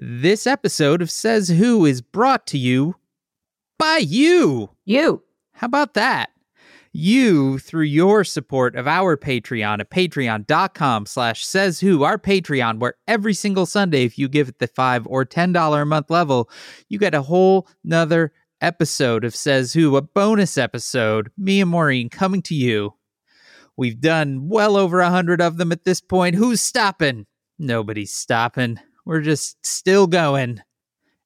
This episode of Says Who is brought to you by you. You. How about that? You, through your support of our Patreon at patreon.com slash says who, our Patreon, where every single Sunday, if you give it the five or ten dollar a month level, you get a whole nother episode of Says Who, a bonus episode, me and Maureen coming to you. We've done well over a hundred of them at this point. Who's stopping? Nobody's stopping. We're just still going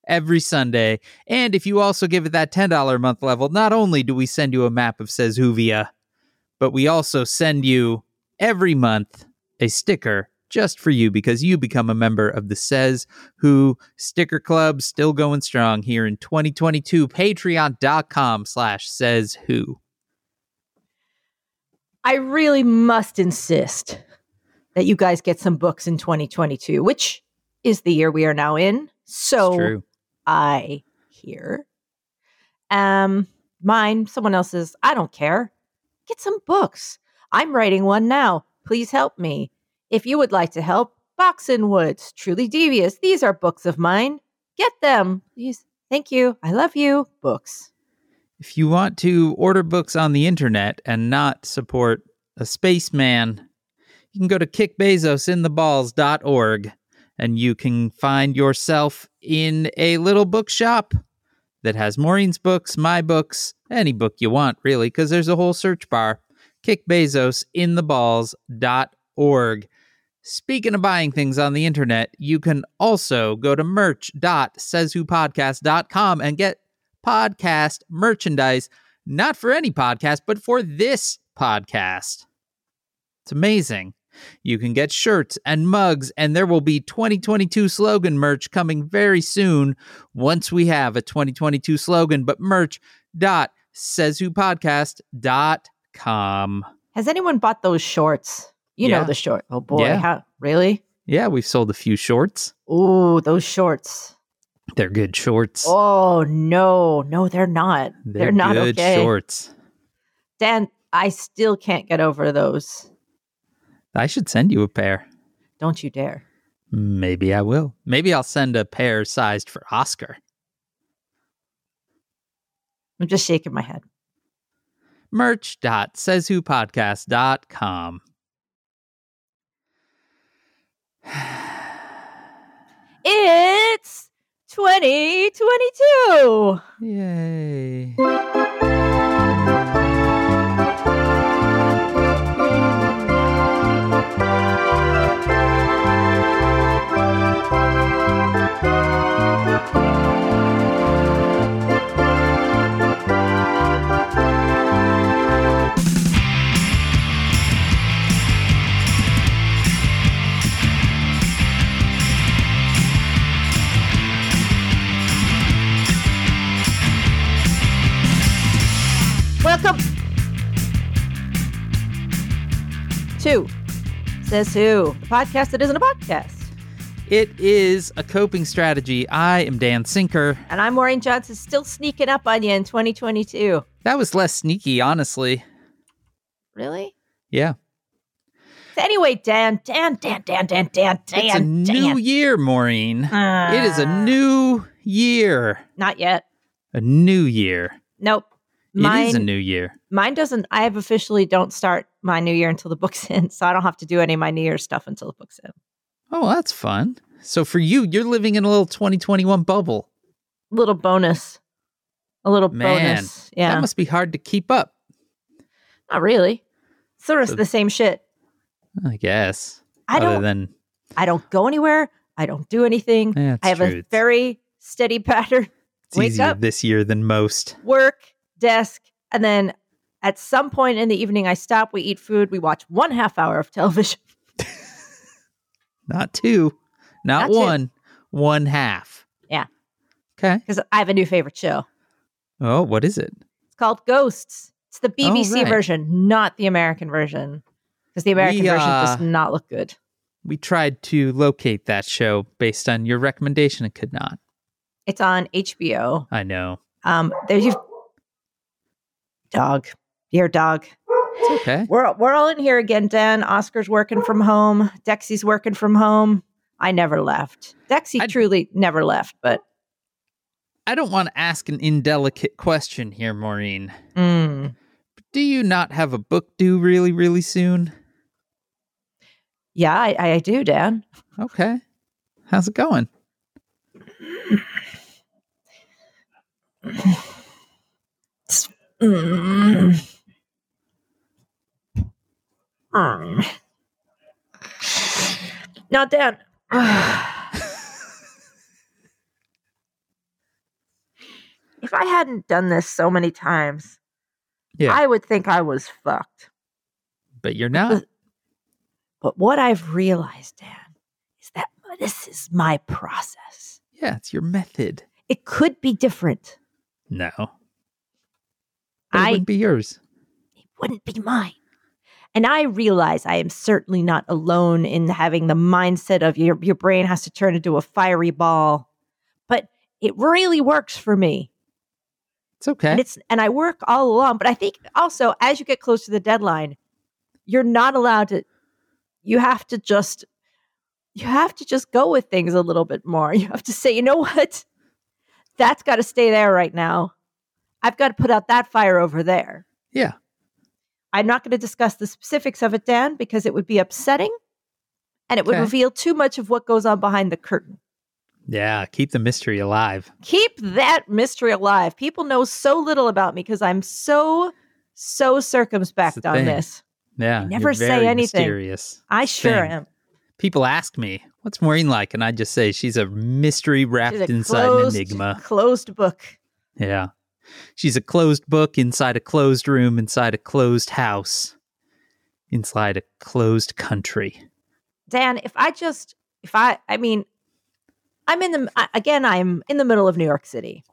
every Sunday. And if you also give it that $10 a month level, not only do we send you a map of Says but we also send you every month a sticker just for you because you become a member of the Says Who Sticker Club, still going strong here in 2022. Patreon.com slash Says Who. I really must insist that you guys get some books in 2022, which is the year we are now in. So. I hear. Um, mine, someone else's, I don't care. Get some books. I'm writing one now. Please help me. If you would like to help, Box Boxin Woods, Truly Devious, these are books of mine. Get them. Please. Thank you. I love you. Books. If you want to order books on the internet and not support a spaceman, you can go to kickbezosintheballs.org and you can find yourself in a little bookshop that has Maureen's books, my books, any book you want, really, because there's a whole search bar. Kick Bezos in the Kickbezosintheballs.org. Speaking of buying things on the internet, you can also go to merch.sayswhopodcast.com and get podcast merchandise, not for any podcast, but for this podcast. It's amazing. You can get shirts and mugs, and there will be 2022 slogan merch coming very soon once we have a 2022 slogan. But merch dot sayswhopodcast.com. Has anyone bought those shorts? You Yeah. know the short. Oh boy. Yeah. How, really? Yeah, we've sold a few shorts. Ooh, those shorts. They're good shorts. Oh no, no, they're not. They're, not good okay. shorts. Dan, I still can't get over those. I should send you a pair. Don't you dare. Maybe I will. Maybe I'll send a pair sized for Oscar. I'm just shaking my head. Merch.sayswhopodcast.com. It's 2022. Yay. To Says Who, the podcast that isn't a podcast. It is a coping strategy. I am Dan Sinker. And I'm Maureen Johnson, still sneaking up on you in 2022. That was less sneaky, honestly. Really? Yeah. So anyway, Dan, Dan, Dan, Dan, Dan, Dan, Dan, it's a new Dan. year, Maureen. it is a Ah. new year. Not yet. A new year. Nope. It Mine, is a new year. mine doesn't. I have officially don't start my new year until the book's in, so I don't have to do any of my New year stuff until the book's in. Oh, that's fun. So for you, you're living in a little 2021 bubble. Little bonus, a little Man, bonus. Yeah, That must be hard to keep up, not really. It's the rest So- of the same shit. I guess. I Other don't. than I don't go anywhere. I don't do anything. Yeah, I have true. a very steady pattern. it's Wake easier up. this year than most. Work, desk, and then at some point in the evening, I stop. We eat food. We watch one half hour of television. Not two, not, Not two. one, one half. Yeah. Okay. because I have a new favorite show. Oh, what is it? It's called Ghosts. It's the BBC right. version, not the American version, because the American We, version does uh, not look good. We tried to locate that show based on your recommendation and could not. It's on HBO. I know. Um, there's you, dog, your dog. It's okay. We're we're all in here again. Dan, Oscar's working from home. Dexy's working from home. I never left. Dexy I- truly never left, but I don't want to ask an indelicate question here, Maureen. mm, Do you not have a book due really, really soon? yeah, I, I do, Dan. Okay. How's it going? Mm. Mm. Now, Dan. if I hadn't done this so many times, Yeah. I would think I was fucked. But you're not. But what I've realized, Dan, is that this is my process. Yeah, it's your method. It could be different. No. But it wouldn't be yours. it wouldn't be mine. And I realize I am certainly not alone in having the mindset of your your brain has to turn into a fiery ball. But it really works for me. It's okay. And it's and I work all along. But I think also as you get close to the deadline, you're not allowed to you have to just you have to just go with things a little bit more. You have to say, you know what? That's got to stay there right now. I've got to put out that fire over there. yeah. I'm not going to discuss the specifics of it, Dan, because it would be upsetting and it would Okay. reveal too much of what goes on behind the curtain. Yeah. Keep the mystery alive. Keep that mystery alive. People know so little about me because I'm so, so circumspect on thing. this. Yeah. you're never say anything. Mysterious. I sure thing. am. People ask me, what's Maureen like? And I just say she's a mystery wrapped a inside closed, an enigma. Closed book. Yeah. She's a closed book inside a closed room, inside a closed house, inside a closed country. Dan, if I just, if I, I mean, I'm in the, again, I'm in the middle of New York City.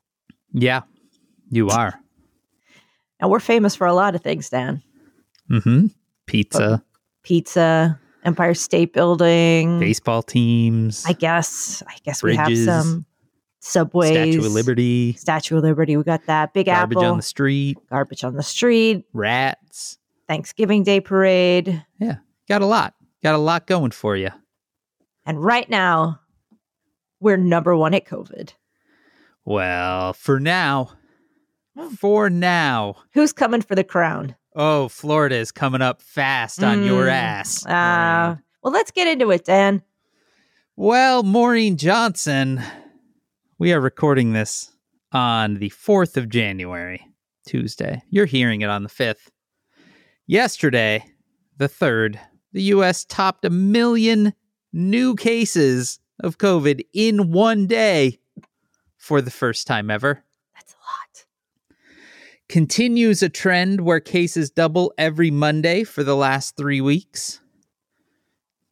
Yeah, you are. And we're famous for a lot of things, Dan. Mm-hmm. Pizza, Pizza, Empire State Building. baseball teams, I guess. I guess we have some subways. Statue of Liberty, Statue of Liberty. We got that. Big garbage Apple. on the street, garbage on the street. rats. Thanksgiving Day parade. Yeah, got a lot. Got a lot going for you. And right now, we're number one at COVID. Well, for now, Oh. for now. Who's coming for the crown? Oh, Florida is coming up fast on your Mm, ass. Uh, well, let's get into it, Dan. Well, Maureen Johnson, we are recording this on the 4th of January, Tuesday. You're hearing it on the 5th. Yesterday, the 3rd, the US topped a million new cases of COVID in one day for the first time ever. That's a lot. Continues a trend where cases double every Monday for the last three weeks.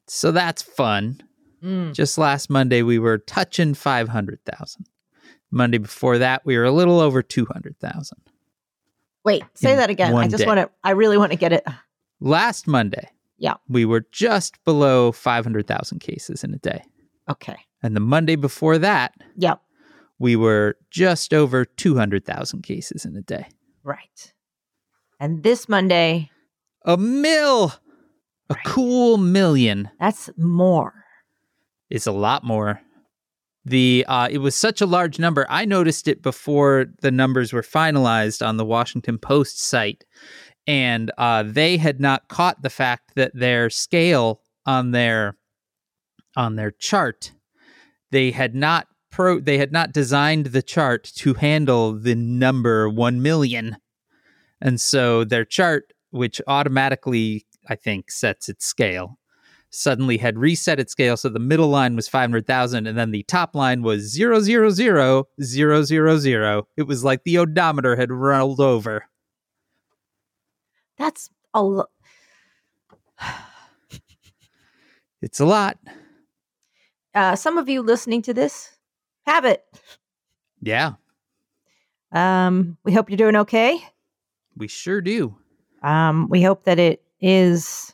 So that's fun. Mm. Just last Monday, we were touching 500,000. Monday before that, we were a little over 200,000. Wait, say that again. I just want to, I really want to get it. Last Monday, Yeah. we were just below 500,000 cases in a day. Okay. And the Monday before that, Yep. we were just over 200,000 cases in a day. Right. And this Monday, A mill, a cool million. that's more. Is a lot more. The uh, it was such a large number. I noticed it before the numbers were finalized on the Washington Post site, and uh, they had not caught the fact that their scale on their on their chart they had not pro they had not designed the chart to handle the number 1 million and so their chart which automatically i think sets its scale suddenly had reset its scale so the middle line was 500,000 and then the top line was 000000. It was like the odometer had rolled over. That's a lot. It's a lot. Uh, some of you listening to this have it. Yeah, Um, we hope you're doing okay. we sure do. Um, we hope that it is.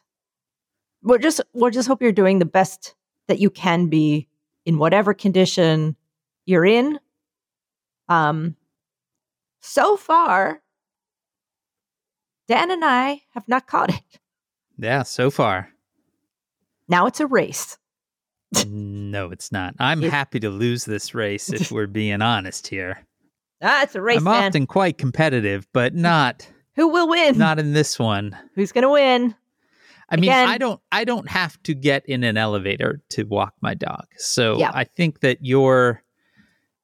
We're just we're just hope you're doing the best that you can be in whatever condition you're in. Um, so far, Dan and I have not caught it. Yeah, so far. Now it's a race. no, it's not. I'm If- happy to lose this race if we're being honest here. Ah, it's a race, I'm man. often quite competitive, but not Who will win? not in this one. Who's going to win? I mean, Again- I don't I don't have to get in an elevator to walk my dog. So Yeah. I think that you're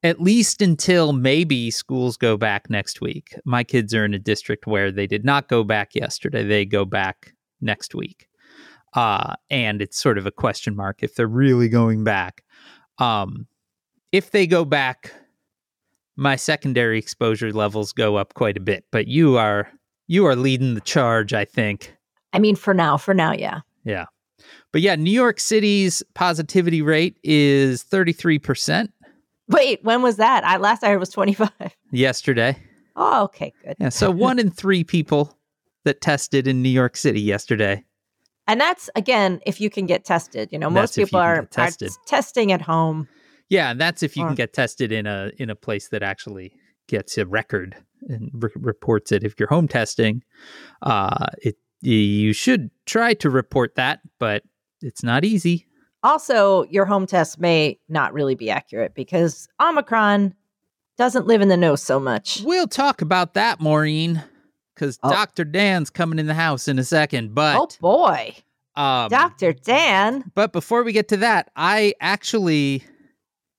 at least until maybe schools go back next week. My kids are in a district where they did not go back yesterday. They go back next week. Uh and it's sort of a question mark if they're really going back. Um if they go back my secondary exposure levels go up quite a bit, but you are you are leading the charge, I think. I mean, for now, for now, yeah. Yeah. But yeah, New York City's positivity rate is 33% Wait, when was that? I last I heard was 25. yesterday. Oh, okay, good. Yeah, so one in 3 people that tested in New York City yesterday. And that's again, if you can get tested. You know, most people are, are testing at home. Yeah, and that's if you Or- can get tested in a in a place that actually gets a record and re- reports it. If you're home testing, uh it you should try to report that, but it's not easy. Also, your home test may not really be accurate because Omicron doesn't live in the nose so much. We'll talk about that, Maureen, because Oh. Dr. Dan's coming in the house in a second. But oh boy, um, Dr. Dan. But before we get to that, I actually,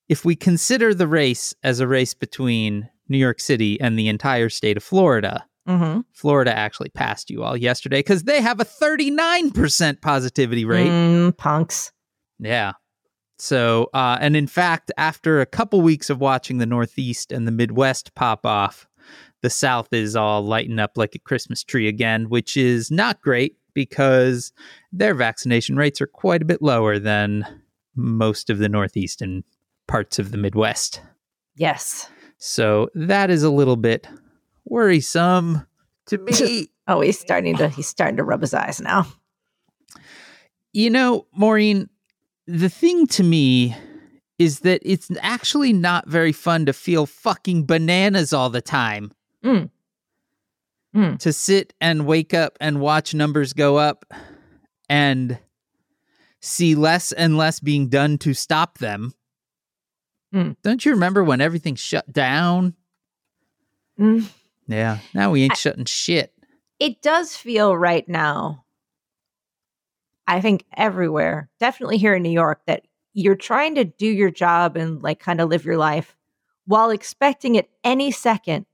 if we consider the race as a race between New York City and the entire state of Florida, Mm-hmm. Florida actually passed you all yesterday because they have a 39% positivity rate. Mm, punks. Yeah. So, uh, and in fact, after a couple weeks of watching the Northeast and the Midwest pop off, the South is all lighting up like a Christmas tree again, which is not great because their vaccination rates are quite a bit lower than most of the Northeast and parts of the Midwest. Yes. So that is a little bit worrisome to me. Oh, he's starting to he's starting to rub his eyes now. You know, Maureen, the thing to me is that it's actually not very fun to feel fucking bananas all the time. Mm. Mm. To sit and wake up and watch numbers go up and see less and less being done to stop them. Mm. Don't you remember when everything shut down? Mm. Yeah, now we ain't I- shutting shit. It does feel right now. I think everywhere, definitely here in New York, that you're trying to do your job and like kind of live your life while expecting at any second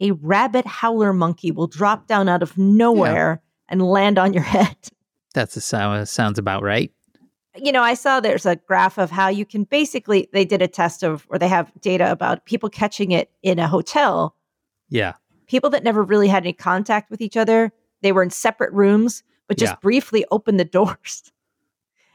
a rabbit howler monkey will drop down out of nowhere and land on your head. That's a sound, uh, sounds about right. you know, I saw there's a graph of how you can basically, they did a test of, or they have data about people catching it in a hotel. Yeah. People that never really had any contact with each other, they were in separate rooms, but just Yeah. briefly opened the doors.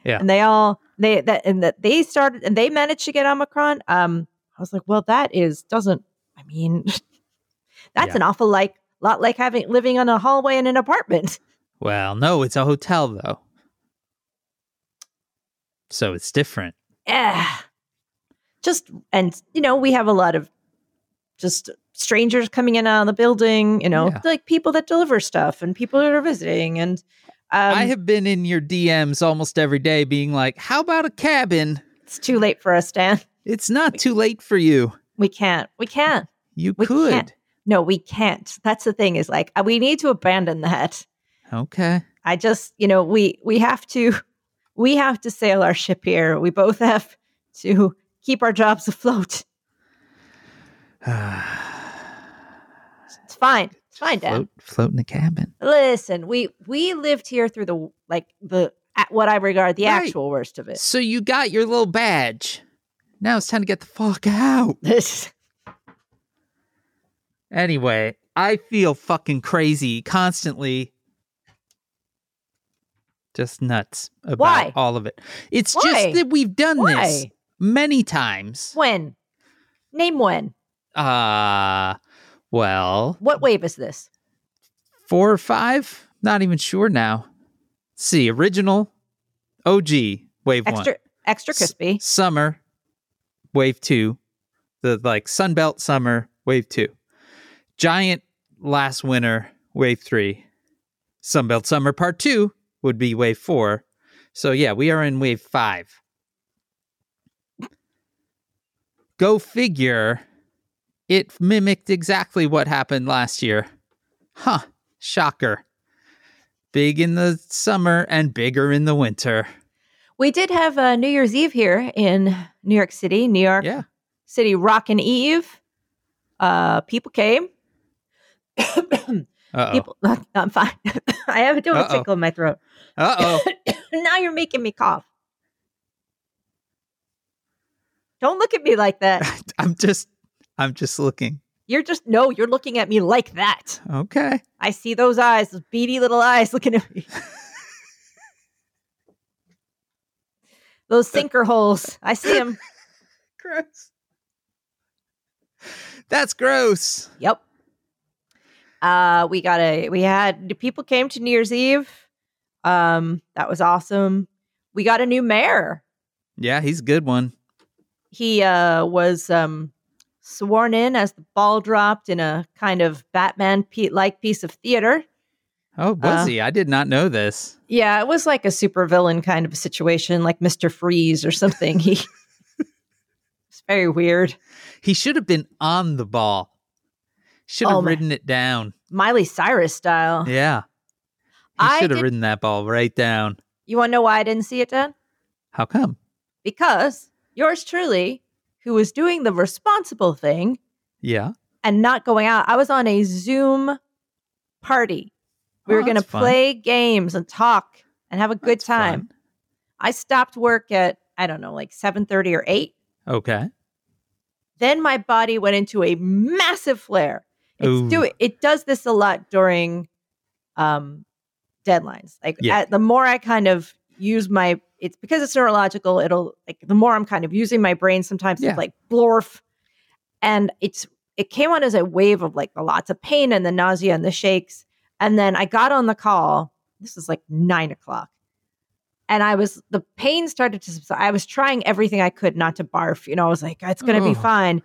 Yeah. And they all, they, that, and that they started, and they managed to get Omicron. Um, I was like, well, that is, doesn't, I mean, that's Yeah. an awful like, lot like having, living on a hallway in an apartment. Well, no, it's a hotel though. So it's different. yeah just and you know we have a lot of just strangers coming in and out of the building you know Yeah. like people that deliver stuff and people that are visiting and um, I have been in your DMs almost every day being like, how about a cabin? it's too late for us dan It's not too late for you. we can't we can't You We could. can't. no we can't that's the thing is like uh, we need to abandon that Okay. i just you know we we have to we have to sail our ship here we both have to keep our jobs afloat fine it's fine dan float, float in the cabin. listen we we lived here through the like the at what i regard the Right. actual worst of it So you got your little badge. Now it's time to get the fuck out. This Anyway, I feel fucking crazy constantly. Just nuts about Why? all of it. It's Why? just that we've done this many times. when name when Uh well, what wave is this four or five? Not even sure now. Let's see, original OG wave extra one. extra S- crispy Summer wave two. The like Sunbelt summer wave two. Giant last winter wave three. Sunbelt summer part two would be wave four. So yeah, we are in wave five. go figure, it mimicked exactly what happened last year. Huh, shocker. Big in the summer and bigger in the winter. We did have uh, New Year's Eve here in New York City, New York Yeah. City Rockin' Eve. Uh, people came. People, I'm fine. I have a Uh-oh. tickle in my throat. Uh oh. now you're making me cough. Don't look at me like that. I'm just I'm just looking. You're just no, you're looking at me like that. Okay. I see those eyes, those beady little eyes looking at me. those sinker holes. I see them. Gross. That's gross. Yep. Uh, we got a we had people came to New Year's Eve. Um, that was awesome. We got a new mayor. Yeah, he's a good one. He uh was um sworn in as the ball dropped in a kind of Batman like piece of theater. Oh, was Uh, he? I did not know this. Yeah, it was like a supervillain kind of a situation, like Mister Freeze or something. He it's very weird. He should have been on the ball. Should have Oh, ridden it down. Miley Cyrus style. Yeah. He I should have ridden that ball right down. You want to know why I didn't see it, Dan? How come? Because yours truly, who was doing the responsible thing Yeah. and not going out, I was on a Zoom party. We Oh, were going to play games and talk and have a good That's time. fun. I stopped work at I don't know, like 7:30 or 8. Okay. Then my body went into a massive flare. It's do it. It does this a lot during um deadlines. Like Yeah. at, the more I kind of use my it's because it's neurological, it'll like the more I'm kind of using my brain sometimes Yeah. it's like blorf. And it's it came on as a wave of like the lots of pain and the nausea and the shakes. And then I got on the call. This is like nine o'clock. And I was the pain started to subside. I was trying everything I could not to barf. You know, I was like, it's gonna be fine.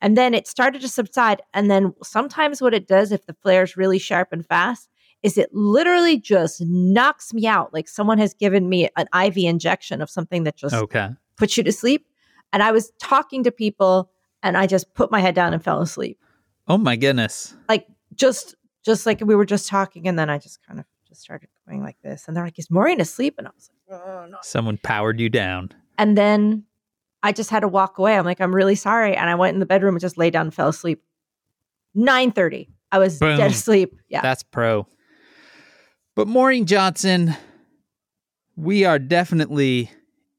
And then it started to subside. And then sometimes what it does, if the flare's really sharp and fast, is it literally just knocks me out. Like someone has given me an IV injection of something that just Okay. puts you to sleep. And I was talking to people and I just put my head down and fell asleep. Oh my goodness. Like just just like we were just talking, and then I just kind of just started going like this. And they're like, Is Maureen asleep? And I was like, oh, no. Someone powered you down. And then I just had to walk away. I'm like, I'm really sorry. And I went in the bedroom and just lay down and fell asleep. 9:30. I was Boom. dead asleep. Yeah. That's pro. But Maureen Johnson, we are definitely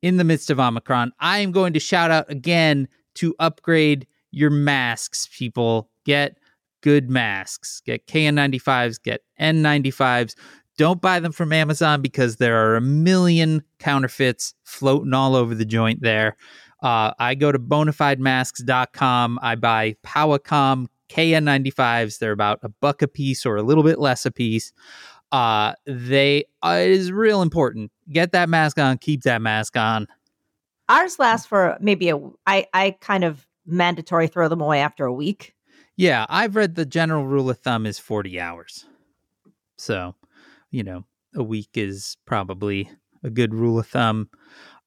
in the midst of Omicron. I am going to shout out again to upgrade your masks, people. Get good masks. Get KN95s, get N95s. Don't buy them from Amazon because there are a million counterfeits floating all over the joint there. Uh, I go to bonafidemasks.com. I buy Powecom KN95s. They're about a buck a piece or a little bit less a piece. Uh, they uh, it is real important. Get that mask on. Keep that mask on. Ours lasts for maybe a I I kind of mandatory throw them away after a week. Yeah, I've read the general rule of thumb is 40 hours. So, you know, a week is probably a good rule of thumb.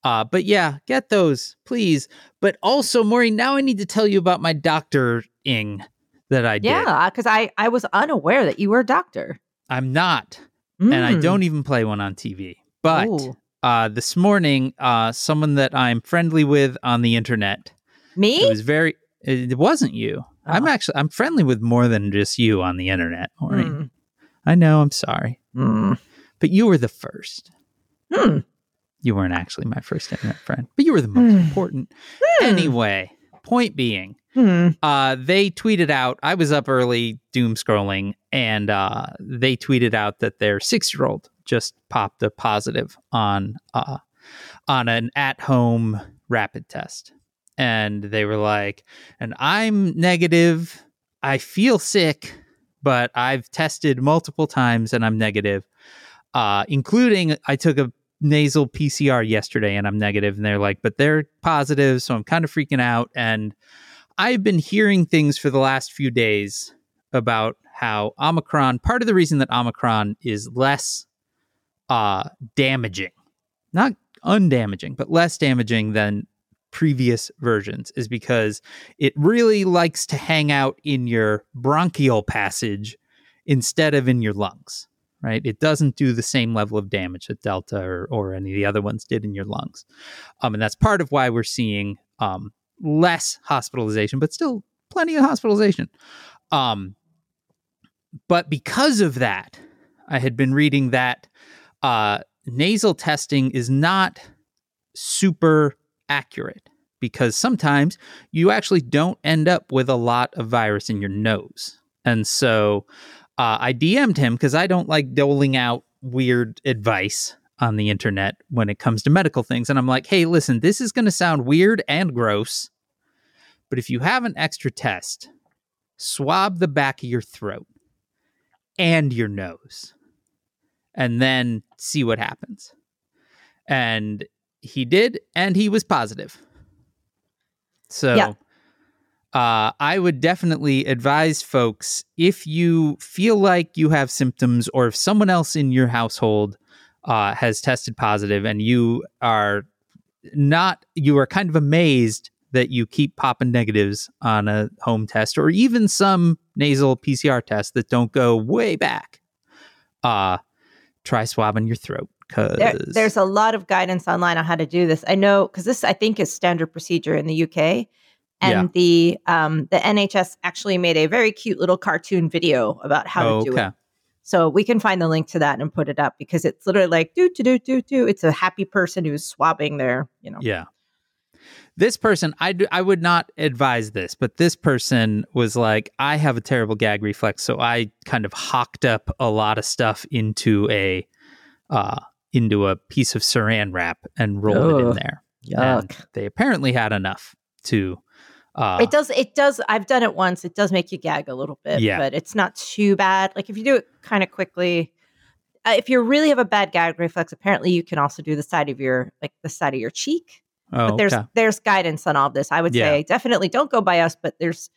Uh, but yeah, get those, please. But also, Maureen, now I need to tell you about my doctoring that I did. Yeah, because I I was unaware that you were a doctor. I'm not, and I Mm. don't even play one on TV. But uh, this morning, uh, someone that I'm friendly with on the internet, me. it was very, it wasn't you. I'm Oh. actually, I'm friendly with more than just you on the internet, Maureen. Mm. I know, I'm sorry. Mm. But you were the first. Hmm. You weren't actually my first internet friend, but you were the most Hmm. important. Anyway, point being, Hmm. uh, they tweeted out, I was up early doom scrolling, and uh, they tweeted out that their six year old just popped a positive on uh, on an at home rapid test. And they were like, and I'm negative. I feel sick, but I've tested multiple times and I'm negative, uh, including I took a nasal PCR yesterday and I'm negative. And they're like, but they're positive. So I'm kind of freaking out. And I've been hearing things for the last few days about how Omicron, part of the reason that Omicron is less uh, damaging, not undamaging, but less damaging than previous versions is because it really likes to hang out in your bronchial passage instead of in your lungs, right? It doesn't do the same level of damage that Delta or, or any of the other ones did in your lungs. Um, and that's part of why we're seeing um, less hospitalization, but still plenty of hospitalization. Um, but because of that, I had been reading that uh, nasal testing is not super accurate because sometimes you actually don't end up with a lot of virus in your nose. And so uh, I DM'd him because I don't like doling out weird advice on the internet when it comes to medical things. And I'm like, hey, listen, this is going to sound weird and gross, but if you have an extra test, swab the back of your throat and your nose and then see what happens. And he did, and he was positive. So Yeah. Uh, I would definitely advise folks if you feel like you have symptoms or if someone else in your household uh, has tested positive and you are not, you are kind of amazed that you keep popping negatives on a home test or even some nasal PCR tests that don't go way back. Uh, try swabbing your throat because There, there's a lot of guidance online on how to do this. I know because this, I think, is standard procedure in the UK, and the um, the NHS actually made a very cute little cartoon video about how to do it. So we can find the link to that and put it up because it's literally like do do do do do. It's a happy person who's swabbing their, you know. Yeah. This person, I do, I would not advise this, but this person was like, I have a terrible gag reflex, so I kind of hocked up a lot of stuff into a uh, into a piece of saran wrap and rolled it in Ugh, there. And Yuck. they apparently had enough to. Uh, it does. It does. I've done it once. It does make you gag a little bit, Yeah. but it's not too bad. Like if you do it kind of quickly, uh, if you really have a bad gag reflex, apparently you can also do the side of your like the side of your cheek. oh, but there's okay. there's guidance on all this. I would Yeah. say definitely don't go by us, but there's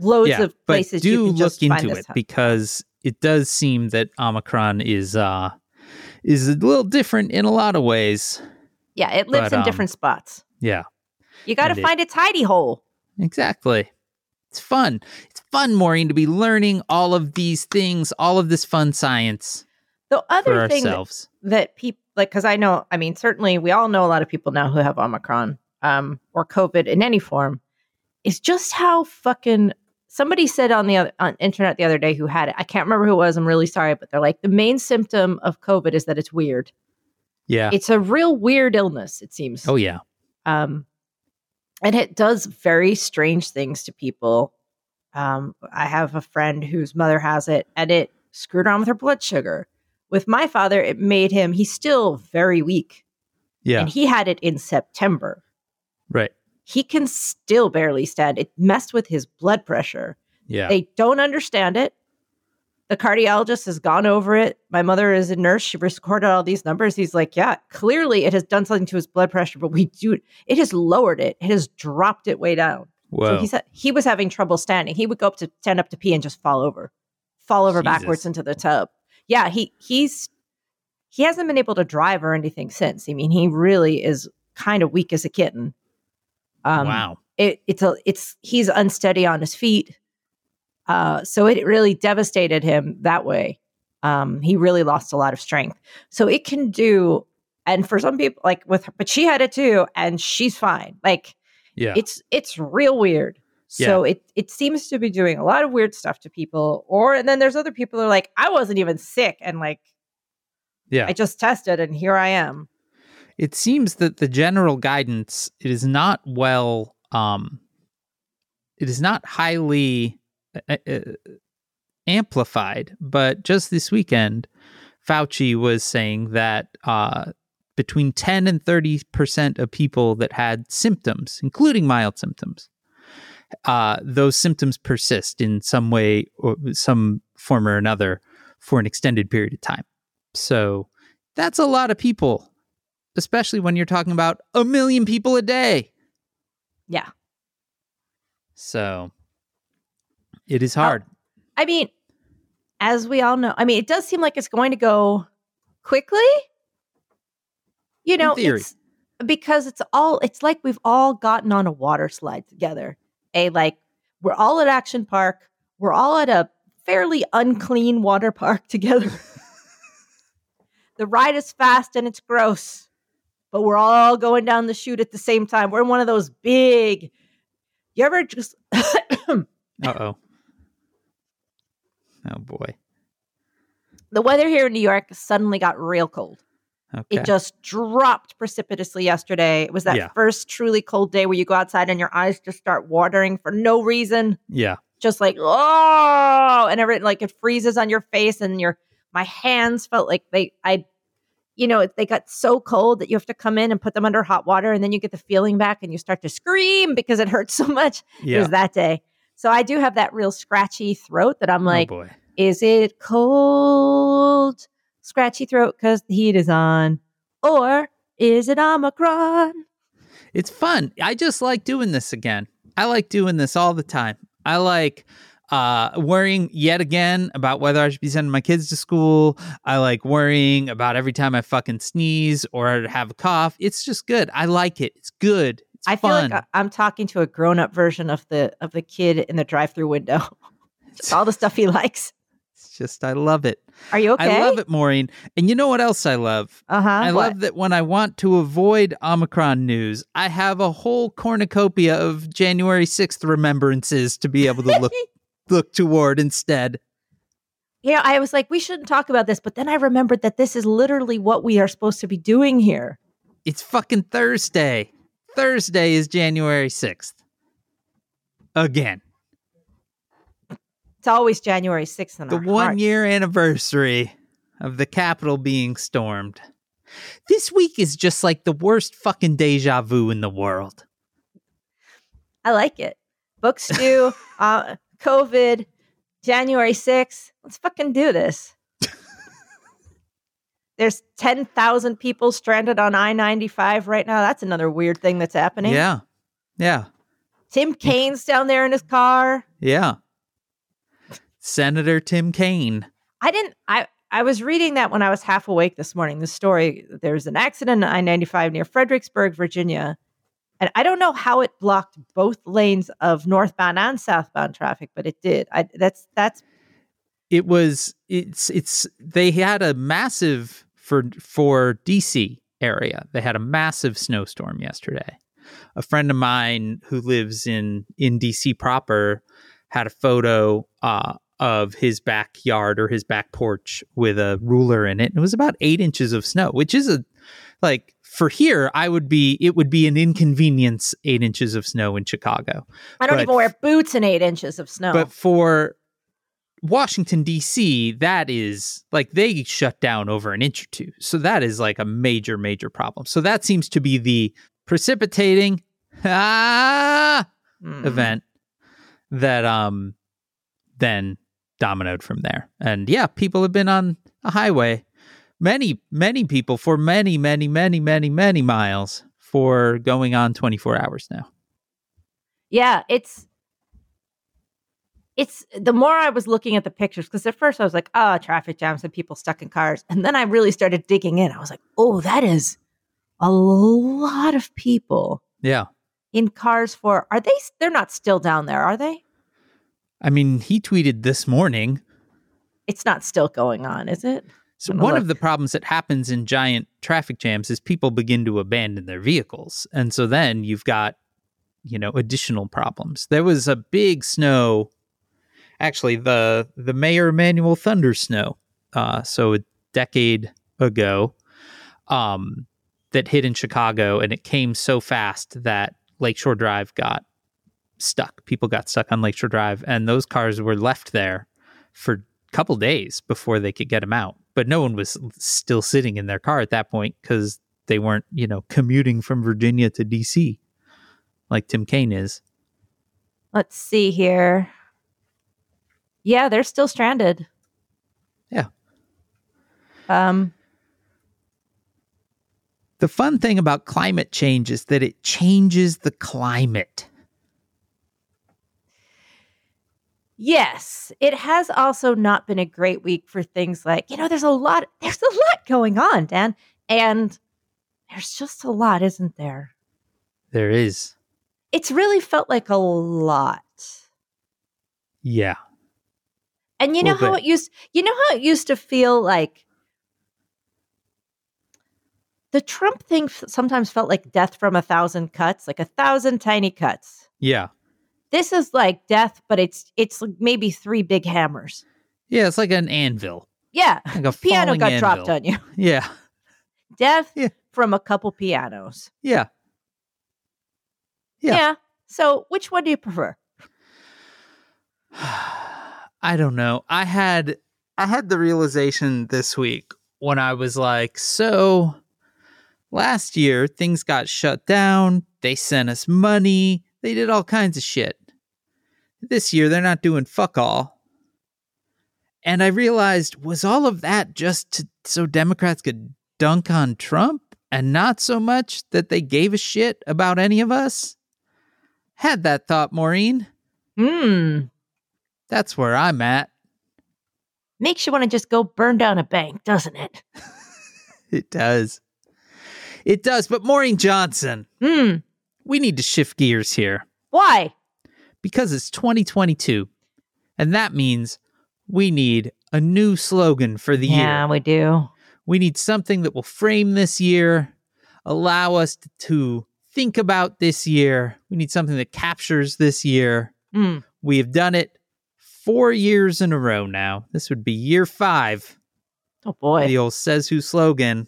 loads yeah, of places do you can look into it because it does seem that Omicron is uh is a little different in a lot of ways. yeah, it lives but, in um, different spots. Yeah. You got to it- find its hidey hole. Exactly. It's fun. It's fun, Maureen, to be learning all of these things, all of this fun science The other thing that, ourselves. that people like, because I know, I mean, certainly we all know a lot of people now who have Omicron um, or COVID in any form, is just how fucking. Somebody said on the other, on internet the other day who had it. I can't remember who it was. I'm really sorry, but they're like the main symptom of COVID is that it's weird. Yeah. It's a real weird illness. It seems. oh yeah. um, and it does very strange things to people. Um, I have a friend whose mother has it, and it screwed around with her blood sugar. With my father, it made him. He's still very weak, Yeah. and he had it in September. right. He can still barely stand. It messed with his blood pressure. Yeah. They don't understand it. The cardiologist has gone over it. My mother is a nurse. She recorded all these numbers. He's like, yeah, clearly it has done something to his blood pressure, but we do it has lowered it. It has dropped it way down. Whoa. So he said he was having trouble standing. He would go up to stand up to pee and just fall over, fall over backwards into the tub. Yeah, he he's he hasn't been able to drive or anything since. I mean, he really is kind of weak as a kitten. Um, wow. it, it's a it's he's unsteady on his feet uh so it really devastated him that way. Um he really lost a lot of strength. So it can do and for some people like with her but she had it too and she's fine. Like Yeah. it's it's real weird. So it it seems to be doing a lot of weird stuff to people or and then there's other people who are like i wasn't even sick and like yeah. i just tested and here i am. It seems that the general guidance it is not well um it is not highly amplified but just this weekend fauci was saying that uh between 10 and 30% of people that had symptoms including mild symptoms uh those symptoms persist in some way or some form or another for an extended period of time so that's a lot of people especially when you're talking about a million people a day. yeah So it is hard. I mean, as we all know, I mean, it does seem like it's going to go quickly. You know, it's because it's all it's like we've all gotten on a water slide together. A like we're all at Action Park. We're all at a fairly unclean water park together. the ride is fast and it's gross, but we're all going down the chute at the same time. We're in one of those big. You ever just Uh oh. Oh boy. the weather here in New York suddenly got real cold. Okay. It just dropped precipitously yesterday. It was that Yeah. first truly cold day where you go outside and your eyes just start watering for no reason. yeah. Just like, oh, and everything like it freezes on your face and your my hands felt like they I you know, they got so cold that you have to come in and put them under hot water and then you get the feeling back and you start to scream because it hurts so much. It Yeah. was that day. So I do have that real scratchy throat that I'm like, oh boy. is it cold? Scratchy throat because the heat is on. Or is it Omicron? It's fun. I just like doing this again. I like doing this all the time. I like uh, worrying yet again about whether I should be sending my kids to school. I like worrying about every time I fucking sneeze or have a cough. It's just good. I like it. It's good. It's I feel like I'm talking to a grown-up version of the of the kid in the drive-through window. Just all the stuff he likes. it's just I love it. Are you okay? I love it, Maureen. And you know what else I love? Uh huh. I love that when I want to avoid Omicron news, I have a whole cornucopia of January 6th remembrances to be able to look look toward instead. Know, I was like, we shouldn't talk about this, but then I remembered that this is literally what we are supposed to be doing here. It's fucking Thursday. Thursday is January 6th. Again, It's always January 6th in the one hearts. year anniversary of the Capitol being stormed. This week is just like the worst fucking deja vu in the world. I like it. Books do, uh, COVID, January 6th. Let's fucking do this. There's 10,000 people stranded on I 95 right now. That's another weird thing that's happening. Yeah. Yeah. Tim Kaine's down there in his car. Yeah. Senator Tim Kaine. I didn't, I, I was reading that when I was half awake this morning. The story there was an accident on I 95 near Fredericksburg, Virginia. And I don't know how it blocked both lanes of northbound and southbound traffic, but it did. I, that's, that's it was it's it's they had a massive for for DC area. They had a massive snowstorm yesterday. A friend of mine who lives in in DC proper had a photo uh, of his backyard or his back porch with a ruler in it. And It was about eight inches of snow, which is a like for here. I would be it would be an inconvenience. Eight inches of snow in Chicago. I don't But- even wear boots in eight inches of snow. But for Washington D.C., that is like they shut down over an inch or two, so that is like a major, major problem. So that seems to be the precipitating ah Hmm. event that um then dominoed from there. And yeah, people have been on a highway, many, many people for many, many, many, many, many miles for going on twenty four hours now. Yeah, it's it's the more I was looking at the pictures because at first I was like, oh, traffic jams and people stuck in cars, and then I really started digging in. I was like, oh, that is a lot of people Yeah. in cars. For are they? They're not still down there, are they? I mean, he tweeted this morning It's not still going on, is it? So one look. of the problems that happens in giant traffic jams is people begin to abandon their vehicles. And so then you've got, you know, additional problems. There was a big snow actually the the Mayor Emanuel Thunder snow. Uh so a decade ago um that hit in Chicago and it came so fast that Lakeshore Drive got stuck. People got stuck on Lakeshore Drive and those cars were left there for a couple days before they could get them out. But no one was still sitting in their car at that point because they weren't, you know, commuting from Virginia to DC like Tim Kaine is. Let's see here. Yeah, they're still stranded. Yeah. Um. The fun thing about climate change is that it changes the climate. Yes, it has also not been a great week for things like, you know, there's a lot there's a lot going on, Dan. And There's just a lot, isn't there? There is. It's really felt like a lot. Yeah. And you know how bit. it used you know how it used to feel like the Trump thing f- sometimes felt like death from a thousand cuts, like a thousand tiny cuts. Yeah. This is like death, but it's it's maybe three big hammers. Yeah. It's like an anvil. Yeah. Like a Piano got anvil. dropped on you. Yeah. Death Yeah. from a couple pianos. Yeah. Yeah. yeah. So which one do you prefer? I don't know. I had I had the realization this week when I was like, so last year things got shut down, they sent us money, they did all kinds of shit. This year they're not doing fuck all. And I realized was all of that just to, so Democrats could dunk on Trump and not so much that they gave a shit about any of us? Had that thought, Maureen. Hmm. That's where I'm at. Makes you want to just go burn down a bank, doesn't it? It does. It does. But Maureen Johnson, Hmm. we need to shift gears here Why? because it's 2022. And that means we need a new slogan for the yeah, year. Yeah, we do. We need something that will frame this year, allow us to, think about this year. We need something that captures this year. Hmm. We have done it four years in a row now. This would be year five. Oh boy. the old says who slogan.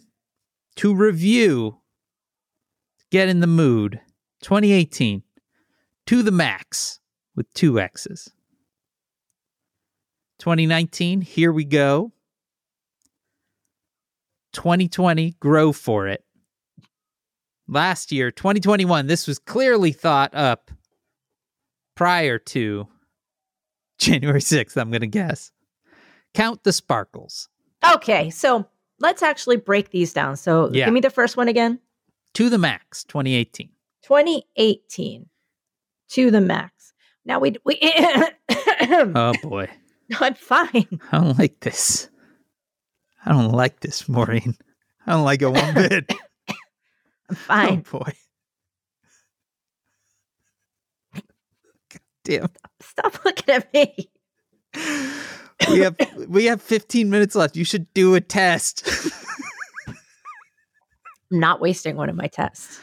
To review. Get in the mood. 2018 to the max. With two x's. 2019 here we go. 2020 grow for it. Last year 2021 this was clearly thought up prior to january 6th i'm gonna guess count the sparkles Okay, so let's actually break these down. So Yeah. give me the first one again. to the max 2018 2018 to the max. Now we we Oh boy. I'm fine. I don't like this. I don't like this, Maureen. I don't like it one bit. I'm fine. Oh boy. Damn. Stop looking at me. We have we have 15 minutes left. You should do a test. I'm not wasting one of my tests.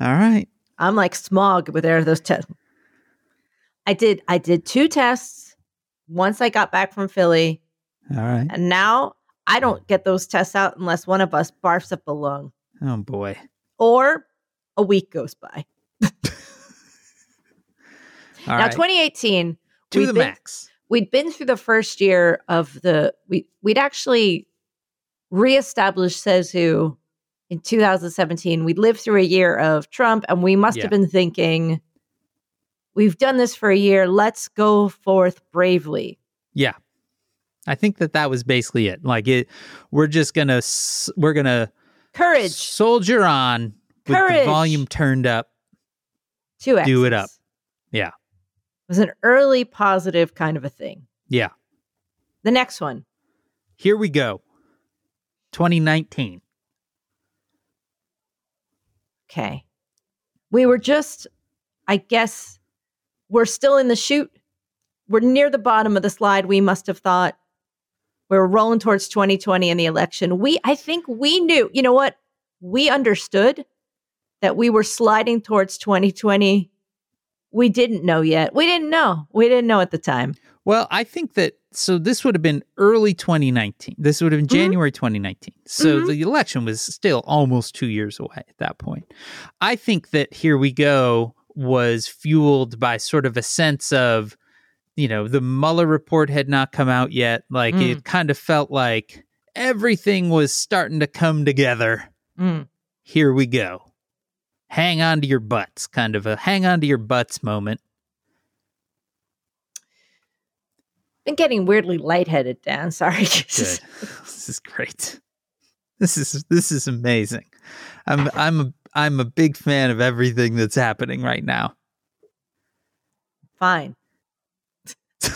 All right. I'm like smog with air those tests. I did I did two tests once I got back from Philly, All right. and now I don't get those tests out unless one of us barfs up a lung Oh boy. or a week goes by. All now right. 2018 to the been- max. we'd been through the first year of the we we'd actually reestablished says who in 2017 We'd lived through a year of trump and we must Yeah. have been thinking we've done this for a year let's go forth bravely Yeah. I think that that was basically it. Like it we're just going to we're to courage soldier on with the Courage. volume turned up. two X's. do it up. Yeah. It was an early positive kind of a thing. Yeah. the next one. Here we go. 2019. okay. We were just i guess we're still in the chute we're near the bottom of the slide we must have thought. We're rolling towards 2020 and the election. We i think we knew you know what? We understood that we were sliding towards 2020 we didn't know yet we didn't know we didn't know at the time Well, I think that so this would have been early 2019. This would have been Mhm. January 2019. So Mhm. the election was still almost 2 years away at that point. I think that here we go was fueled by sort of a sense of you know, the Mueller report had not come out yet. Like Mm. it kind of felt like everything was starting to come together. Mm. Here we go. Hang on to your butts, kind of a hang on to your butts moment. been getting weirdly lightheaded dan sorry this is great. This is this is amazing. I'm I'm a I'm a big fan of everything that's happening right now. fine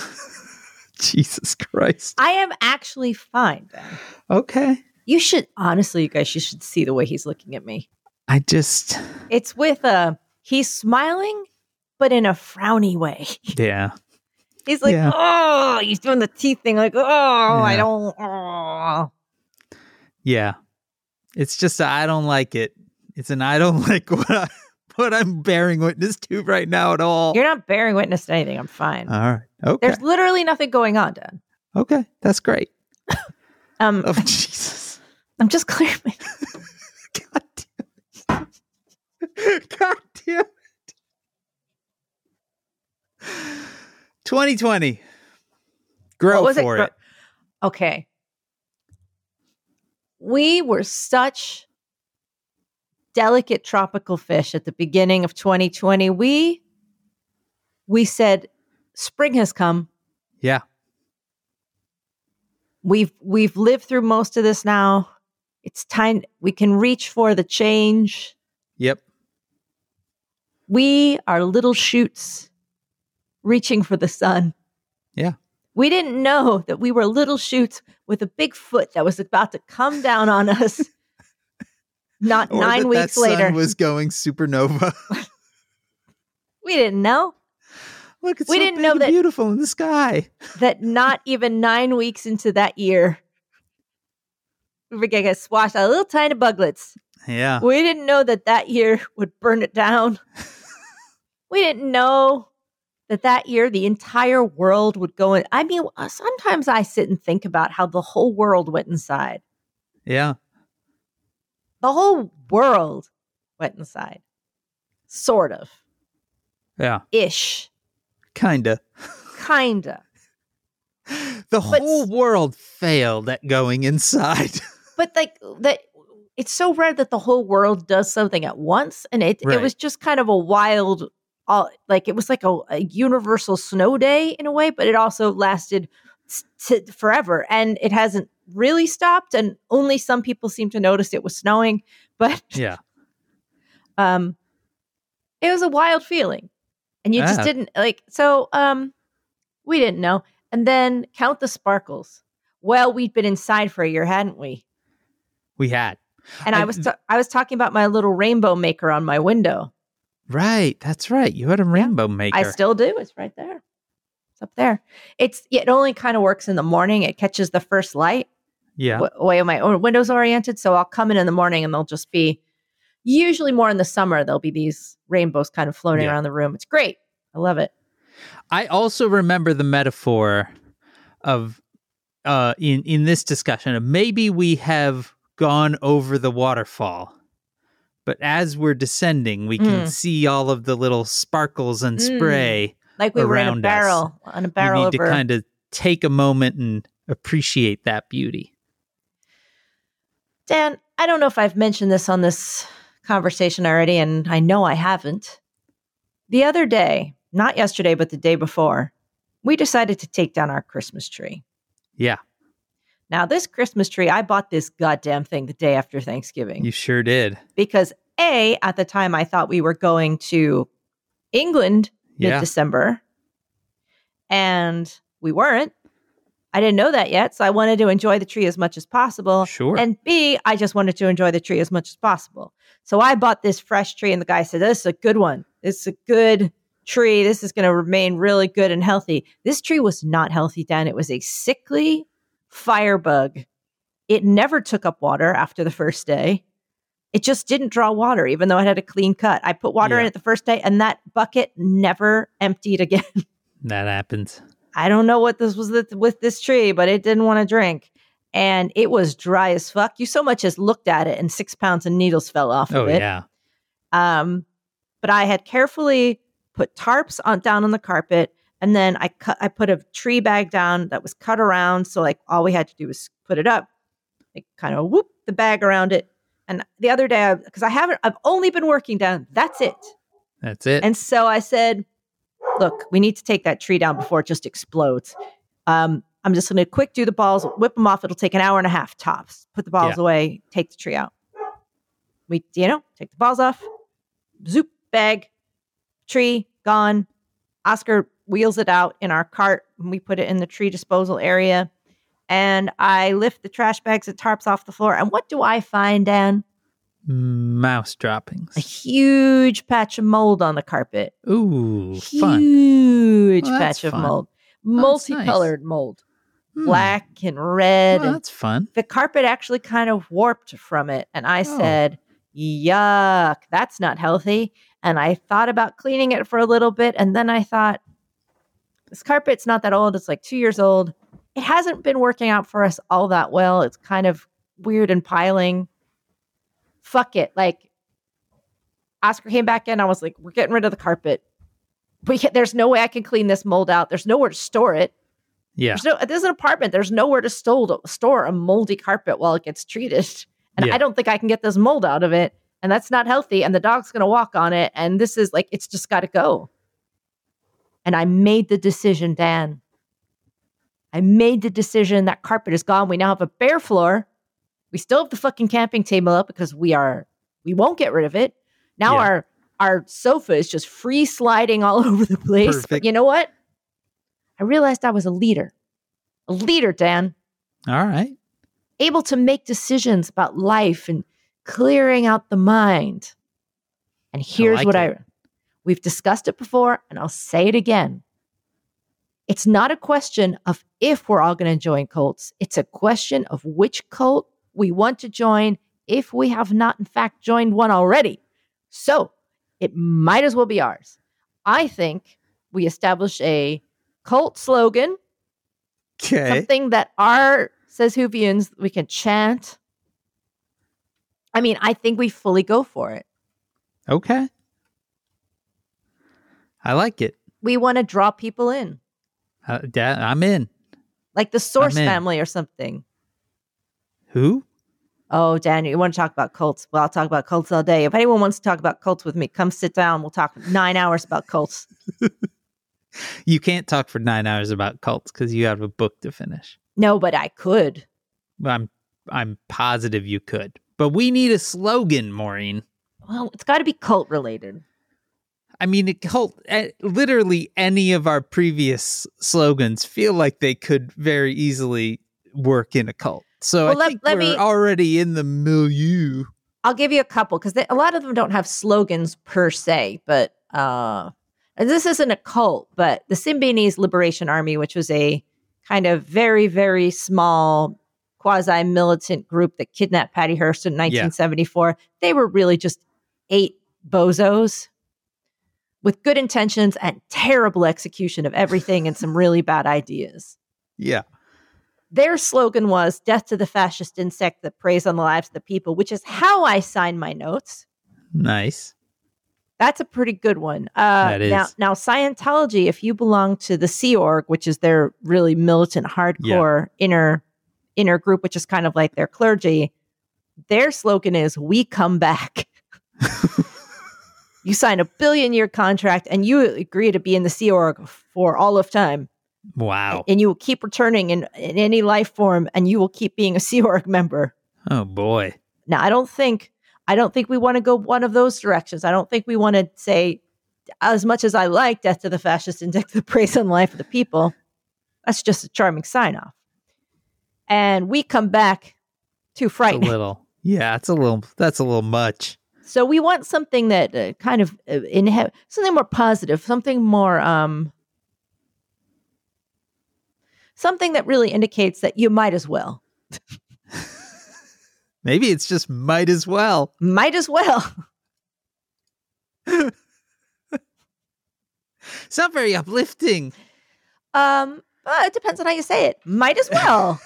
Jesus Christ. i am actually fine dan Okay. you should honestly you guys you should see the way he's looking at me I just, It's with a he's smiling, but in a frowny way. yeah. He's like, Yeah. oh, he's doing the teeth thing, like, oh, I don't. Oh. Yeah. It's just, I don't like it. It's an, I don't like what, I, what I'm bearing witness to right now at all. You're not bearing witness to anything. I'm fine. all right. Okay. There's literally nothing going on, Dan. okay. That's great. Um, Oh, Jesus. I'm just clearing. my- God. God damn it. 2020. Grow it? for Gro- it. Okay. We were such delicate tropical fish at the beginning of 2020. We we said spring has come. Yeah. We've we've lived through most of this now. It's time we can reach for the change. Yep. We are little shoots reaching for the sun. Yeah. We didn't know that we were little shoots with a big foot that was about to come down on us. Not Or nine that weeks that sun later. was going supernova. we didn't know Look, it's We so didn't big know that- beautiful in the sky. that not even nine weeks into that year, we were going to get swashed out little tiny buglets. Yeah. We didn't know that that year would burn it down. we didn't know that that year the entire world would go in. I mean, uh, sometimes I sit and think about how the whole world went inside. Yeah. The whole world went inside. Sort of. Yeah. Ish. Kinda. Kinda. The whole world failed at going inside. But like that it's so rare that the whole world does something at once. And it Right. it was just kind of a wild all like it was like a, a universal snow day in a way, but it also lasted to forever. And it hasn't really stopped. And only some people seem to notice it was snowing. But yeah. um it was a wild feeling and you just didn't like so um we didn't know and then count the sparkles well we'd been inside for a year hadn't we We had. and i, I- was ta- i was talking about my little rainbow maker on my window Right. That's right. You had a rainbow maker. i still do it's right there it's up there it's it only kind of works in the morning it catches the first light yeah. w- way my own windows oriented so i'll come in in the morning and they'll just be usually more in the summer there'll be these rainbows kind of floating Yeah. around the room it's great i love it I also remember the metaphor of uh in in this discussion of maybe we have gone over the waterfall. But as we're descending, we can Mm. see all of the little sparkles and spray Mm. like we were in a around us. barrel on a You barrel need over to kind of take a moment and appreciate that beauty. Dan, I don't know if I've mentioned this on this conversation already, and I know I haven't. The other day, not yesterday, but the day before, we decided to take down our Christmas tree. Yeah, Now, this Christmas tree, I bought this goddamn thing the day after Thanksgiving you sure did. because A, at the time, I thought we were going to England mid Yeah. December, and we weren't. I didn't know that yet, so I wanted to enjoy the tree as much as possible. Sure. And B, I just wanted to enjoy the tree as much as possible. So I bought this fresh tree, and the guy said, This is a good one. This is a good tree. This is going to remain really good and healthy. This tree was not healthy, Dan. It was a sickly firebug. It never took up water after the first day. It just didn't draw water, even though it had a clean cut. I put water in it the first day, and that bucket never emptied again. that happens. I don't know what this was with, with this tree, but it didn't want to drink. And it was dry as fuck. You so much as looked at it, and six pounds of needles fell off Oh of it. yeah. Um, but I had carefully put tarps on down on the carpet, and then I cut. I put a tree bag down that was cut around, so like all we had to do was put it up. Like kind of whoop the bag around it. And the other day, because I, haven't, I've only been working down. That's it. That's it. And so I said, look, we need to take that tree down before it just explodes. Um, I'm just going to quick do the balls, whip them off. It'll take an hour and a half tops. Put the balls Yeah. away, take the tree out. We, you know, take the balls off, zoop, bag, tree, gone. Oscar wheels it out in our cart and we put it in the tree disposal area. And I lift the trash bags and tarps off the floor. And what do I find, Dan? Mouse droppings. A huge patch of mold on the carpet. Ooh, fun. Huge Well, patch of fun. mold. that's nice. Multicolored mold. Hmm. Black and red. Well, and that's fun. the carpet actually kind of warped from it. And I Oh. said, Yuck, that's not healthy. And I thought about cleaning it for a little bit. And then I thought, this carpet's not that old. It's like two years old. It hasn't been working out for us all that well. It's kind of weird and piling. Fuck it. Like, Oscar came back in. I was like, we're getting rid of the carpet. We can, there's no way I can clean this mold out. There's nowhere to store it. Yeah. There's no, this is an apartment. There's nowhere to store, store a moldy carpet while it gets treated. And Yeah. I don't think I can get this mold out of it. And that's not healthy. And the dog's going to walk on it. And this is like, it's just got to go. And I made the decision, Dan. I made the decision. That carpet is gone. We now have a bare floor. We still have the fucking camping table up because we are, we won't get rid of it. Now Yeah. our, our sofa is just free sliding all over the place. But you know what? I realized I was a leader. A leader, Dan, All right. able to make decisions about life and clearing out the mind. And here's like what it. I we've discussed it before, and I'll say it again. It's not a question of if we're all going to join cults. It's a question of which cult we want to join if we have not, in fact, joined one already. So it might as well be ours. I think we establish a cult slogan Okay. something that our says Whovians we can chant. I mean, I think we fully go for it. Okay. I like it. We want to draw people in, Uh, I'm in. like the Source family or something. Who? Oh, Daniel, you want to talk about cults? Well, I'll talk about cults all day. If anyone wants to talk about cults with me, come sit down. We'll talk nine hours about cults. You can't talk for nine hours about cults because you have a book to finish. No, but I could. I'm I'm positive you could. But we need a slogan, Maureen. Well, it's got to be cult related. I mean, it cult. Uh, literally, any of our previous slogans feel like they could very easily work in a cult. So Well, I let- think let we're me- already in the milieu. I'll give you a couple because a lot of them don't have slogans per se, but uh, and this isn't a cult, but the Symbionese Liberation Army, which was a kind of very, very small quasi militant group that kidnapped Patty Hearst in 1974, they were really just eight bozos with good intentions and terrible execution of everything and some really bad ideas. Yeah. Their slogan was death to the fascist insect that preys on the lives of the people, which is how I sign my notes. Nice. That's a pretty good one. Uh, That is. Now, now, Scientology, if you belong to the Sea Org, which is their really militant, hardcore inner inner group, which is kind of like their clergy, their slogan is "We come back." you sign a billion year contract and you agree to be in the Sea Org for all of time. Wow. And you will keep returning in, in any life form and you will keep being a Sea Org member. Oh boy. Now, I don't think I don't think we want to go one of those directions. I don't think we want to say as much as I like death to the fascist and death to the praise the life of the people. That's just a charming sign off. And we come back too It's a little. Yeah, it's a little. That's a little much. So we want something that uh, kind of uh, in something more positive, something more um something that really indicates that you might as well. Maybe it's just might as well. Might as well. It's not very uplifting. Um, uh, it depends on how you say it. Might as well.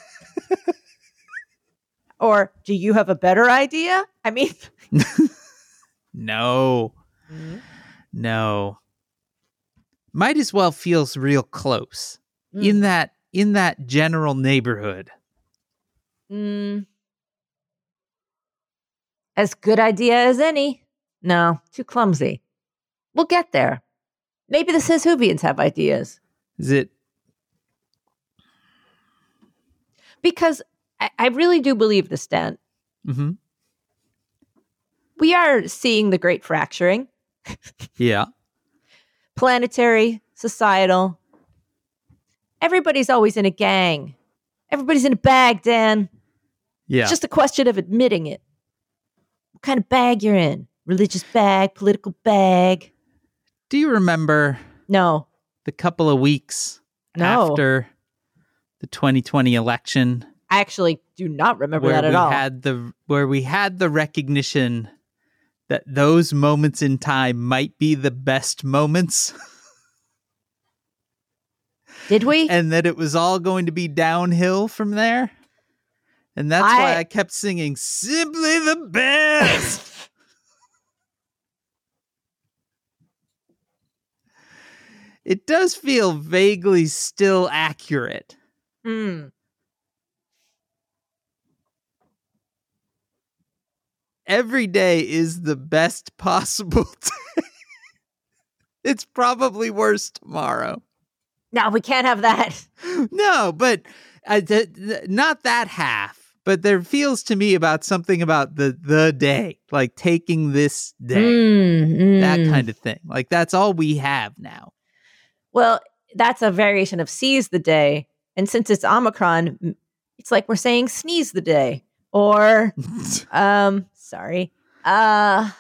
or do you have a better idea? I mean, No, no. Might as well feels real close Mm. in that in that general neighborhood. Mm. as good idea as any. No, too clumsy. We'll get there. Maybe the Says have ideas Is it? because I, I really do believe this, Dan. hmm We are seeing the great fracturing, Yeah. planetary, societal. Everybody's always in a gang. Everybody's in a bag, Dan. Yeah. It's just a question of admitting it. What kind of bag you're in. Religious bag, political bag. Do you remember No. the couple of weeks No. after the 2020 election I actually do not remember that at all. had the where we had the recognition that those moments in time might be the best moments Did we? and that it was all going to be downhill from there. And that's why I- I kept singing simply the best. it does feel vaguely still accurate. Hmm. Every day is the best possible day. it's probably worse tomorrow. No, we can't have that. No, but uh, th- th- not that half. But there feels to me about something about the the day, like taking this day, Mm, that mm. kind of thing. Like that's all we have now. Well, that's a variation of seize the day. And since it's Omicron, it's like we're saying sneeze the day. Or um sorry. Uh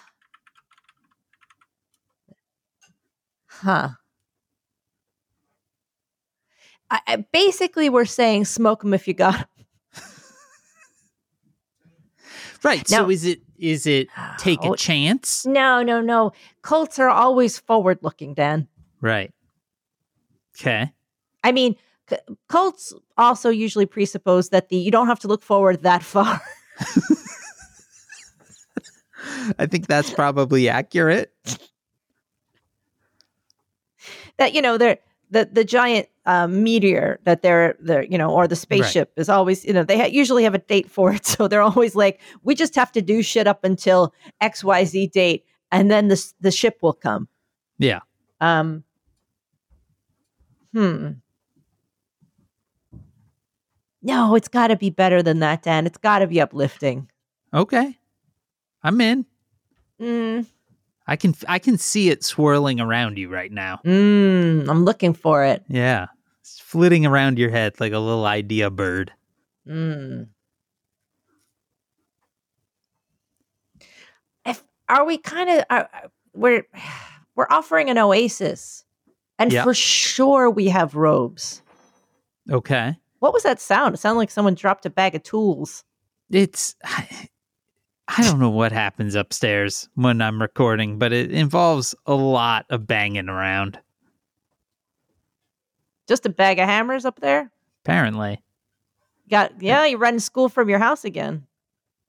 Huh. I, I basically we're saying smoke them if you got 'em. right. so is it is it take Oh, a chance? No, no, no. Cults are always forward looking, Dan. Right. Okay. I mean, c- cults also usually presuppose that the you don't have to look forward that far. I think that's probably accurate. that you know they're the the giant um, meteor that they're they're you know or the spaceship is always you know they ha- usually have a date for it so they're always like we just have to do shit up until xyz date and then the the ship will come Yeah. um hmm no it's got to be better than that dan it's got to be uplifting Okay. I'm in. Mm, I can I can see it swirling around you right now. mm, i'm looking for it Yeah. It's flitting around your head like a little idea bird. Mm. If are we kind of are, we're we're offering an oasis, and Yeah. for sure we have robes. Okay. What was that sound? It sounded like someone dropped a bag of tools. It's I, don't know what happens upstairs when I'm recording, but it involves a lot of banging around. Just a bag of hammers up there. Apparently. Got yeah, you run school from your house again,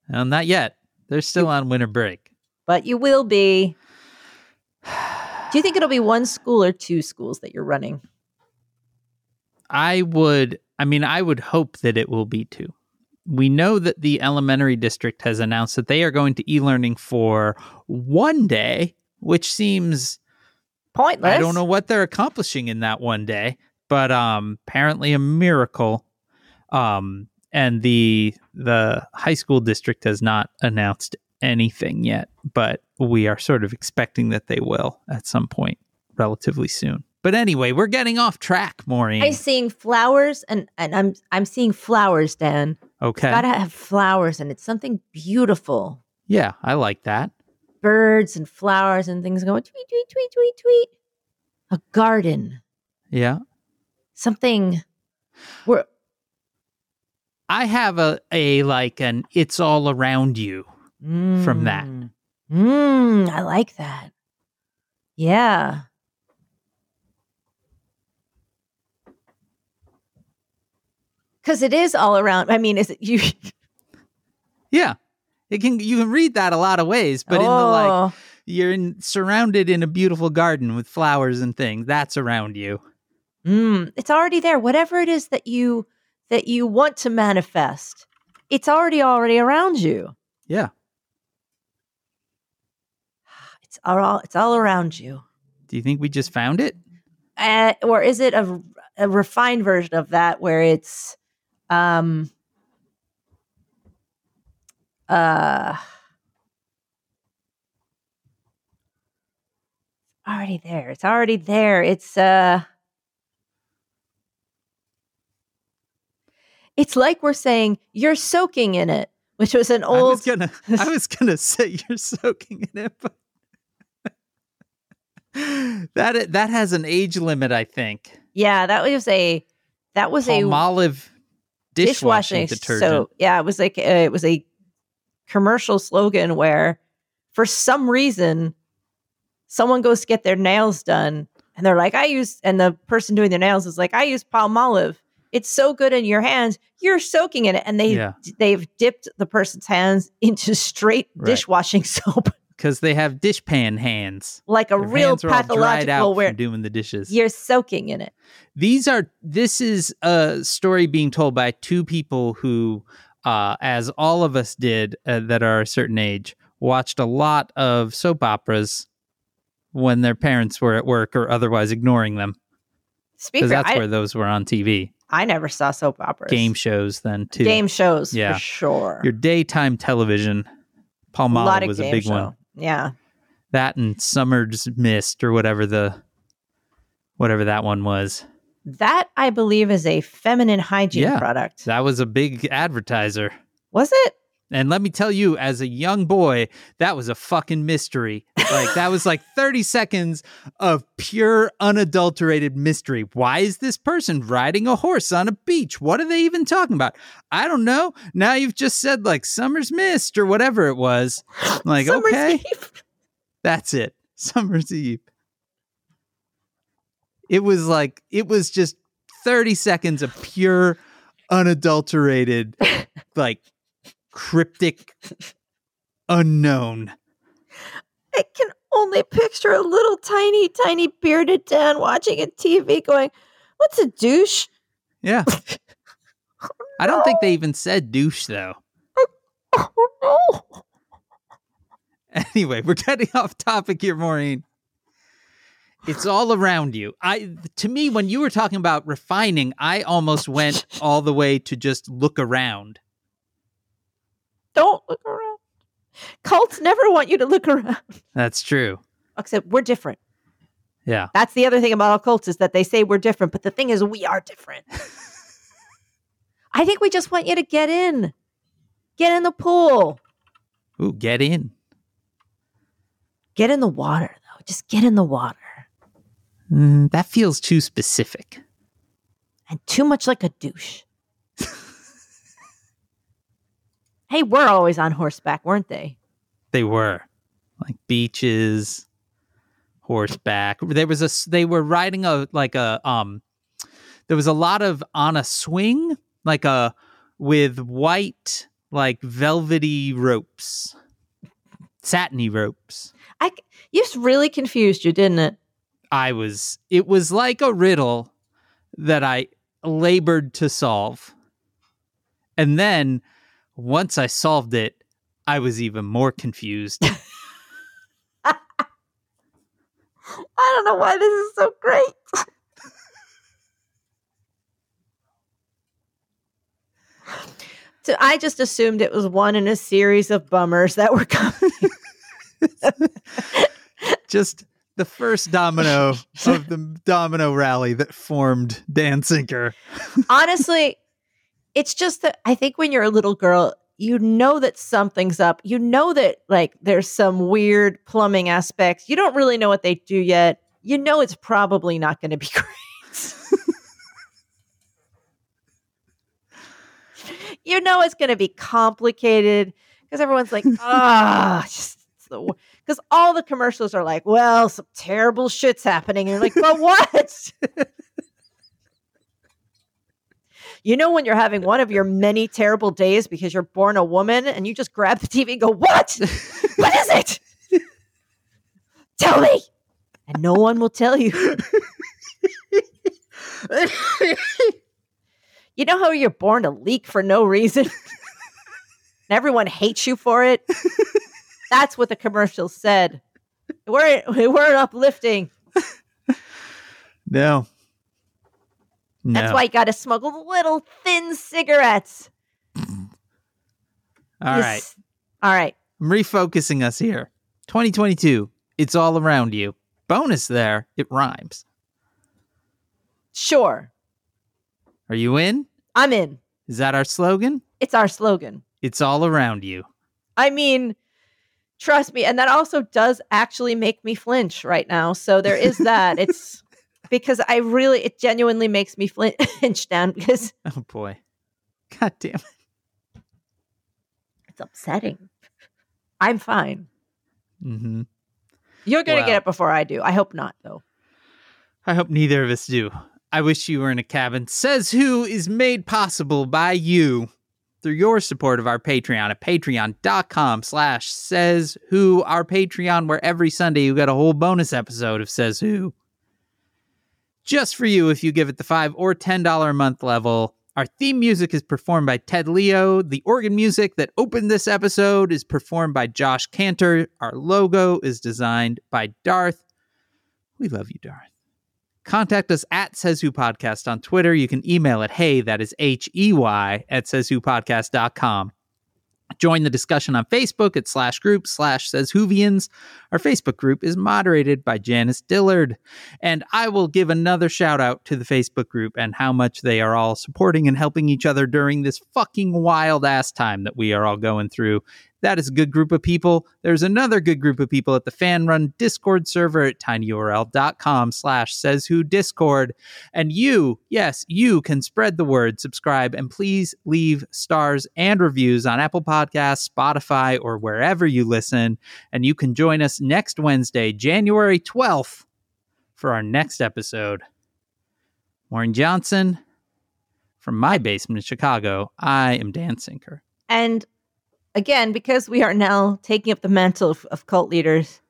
Well, not yet. They're still on winter break. but you will be. Do you think it'll be one school or two schools that you're running? I would, I mean, I would hope that it will be two. We know that the elementary district has announced that they are going to e learning for one day, which seems, Pointless. I don't know what they're accomplishing in that one day, but um, apparently a miracle. Um, and the the high school district has not announced anything yet, but we are sort of expecting that they will at some point relatively soon. But anyway, we're getting off track, Maureen. I'm seeing flowers, and and I'm I'm seeing flowers, Dan. okay. Gotta have flowers, and it's something beautiful. Yeah, I like that. Birds and flowers and things going tweet, tweet, tweet, tweet, tweet. A garden. Yeah. Something where I have a, a like an it's all around you. From that. Mm, I like that. Yeah. Cause it is all around. I mean, is it you? Yeah. It can you can read that a lot of ways, but in the like Oh. you're in, surrounded in a beautiful garden with flowers and things. That's around you. Mm, it's already there. Whatever it is that you that you want to manifest, it's already already around you. Yeah. It's all it's all around you. Do you think we just found it? Uh, or is it a, a refined version of that where it's um uh already there. It's already there. It's uh It's like we're saying you're soaking in it, which was an I was old. gonna I was gonna say you're soaking in it, but that that has an age limit, I think. yeah, that was a that was a Palmolive dishwashing, detergent. So yeah, it was like uh, it was a commercial slogan where, for some reason, someone goes to get their nails done, and they're like, "I use," and the person doing their nails is like, "I use Palmolive. It's so good in your hands. You're soaking in it." And they Yeah. they've dipped the person's hands into straight Right. dishwashing soap, because they have dishpan hands. like a Their real hands are all dried pathological out where from doing the dishes. you're soaking in it. These are this is a story being told by two people who, uh, as all of us did uh, that are a certain age, watched a lot of soap operas when their parents were at work or otherwise ignoring them because that's I, where those were on TV. I never saw soap operas. Game shows then too. game shows Yeah. for sure. Your daytime television. Palmolive was a big show. one. Yeah. That and Summer's Mist or whatever the whatever that one was. That I believe is a feminine hygiene Yeah. product. That was a big advertiser. Was it? And let me tell you, as a young boy, that was a fucking mystery. Like that was like 30 seconds of pure unadulterated mystery. Why is this person riding a horse on a beach? What are they even talking about? I don't know. Now you've just said like Summer's Mist or whatever it was. I'm like, Summer's okay, Eve. that's it. Summer's Eve. It was like it was just 30 seconds of pure unadulterated like cryptic unknown. I can only picture a little tiny, tiny bearded Dan watching a TV going, What's a douche? Yeah. I don't think they even said douche though. Oh no. Anyway, we're getting off topic here, Maureen. It's all around you. I to me, when you were talking about refining, I almost went all the way to just look around. Don't look around. Cults never want you to look around. That's true. Except we're different. Yeah. That's the other thing about all cults is that they say we're different, but the thing is we are different. I think we just want you to get in. Get in the pool. Ooh, get in. Get in the water, though. Just get in the water. Mm, that feels too specific. And too much like a douche. Hey, we're always on horseback, weren't they? They were like beaches, horseback. There was a they were riding a like a um there was a lot of on a swing like a with white like velvety ropes. Satiny ropes. I you just really confused you, didn't it? I was it was like a riddle that I labored to solve. And then once I solved it, I was even more confused. I don't know why this is so great. so I just assumed it was one in a series of bummers that were coming. Just the first domino of the domino rally that formed Dan Sinker. Honestly, it's just that I think when you're a little girl, you know that something's up. You know that like there's some weird plumbing aspects. You don't really know what they do yet. You know it's probably not going to be great. you know it's going to be complicated because everyone's like, ah, just because all the commercials are like, well, some terrible shit's happening. And you're like, but what? you know, when you're having one of your many terrible days because you're born a woman and you just grab the TV and go, what? what is it? Tell me. And no one will tell you. you know how you're born to leak for no reason? and everyone hates you for it? That's what the commercial said. We're we're uplifting. No. No. That's why you got to smuggle the little thin cigarettes. All right. S- all right. I'm refocusing us here. 2022. It's all around you. Bonus there. It rhymes. Sure. Are you in? I'm in. Is that our slogan? It's our slogan. It's all around you. I mean, trust me. And that also does actually make me flinch right now. So there is that. it's because I really, it genuinely makes me flinch down because Oh boy. God damn it. it's upsetting. I'm fine. Mm-hmm. You're going to Wow. get it before I do. I hope not, though. I hope neither of us do. I wish you were in a cabin. Says who is made possible by you through your support of our Patreon at patreon.com slash says who, our Patreon, where every Sunday you get a whole bonus episode of Says Who. Just for you if you give it the five or ten dollar a month level. Our theme music is performed by Ted Leo. The organ music that opened this episode is performed by Josh Kantor. Our logo is designed by Darth. We love you, Darth. Contact us at Says Who Podcast on Twitter. You can email at hey, that is H E Y, at sayswhopodcast.com. Join the discussion on Facebook at slash group slash says Whovians. Our Facebook group is moderated by Janice Dillard. And I will give another shout out to the Facebook group and how much they are all supporting and helping each other during this fucking wild ass time that we are all going through. That is a good group of people. There's another good group of people at the fan run Discord server at tinyurl.com slash says who discord. And you, yes, you can spread the word, subscribe, and please leave stars and reviews on Apple Podcasts, Spotify, or wherever you listen. And you can join us next Wednesday, January 12th, for our next episode. Maureen Johnson, from my basement in Chicago, I am Dan Sinker. And again, because we are now taking up the mantle of, of cult leaders,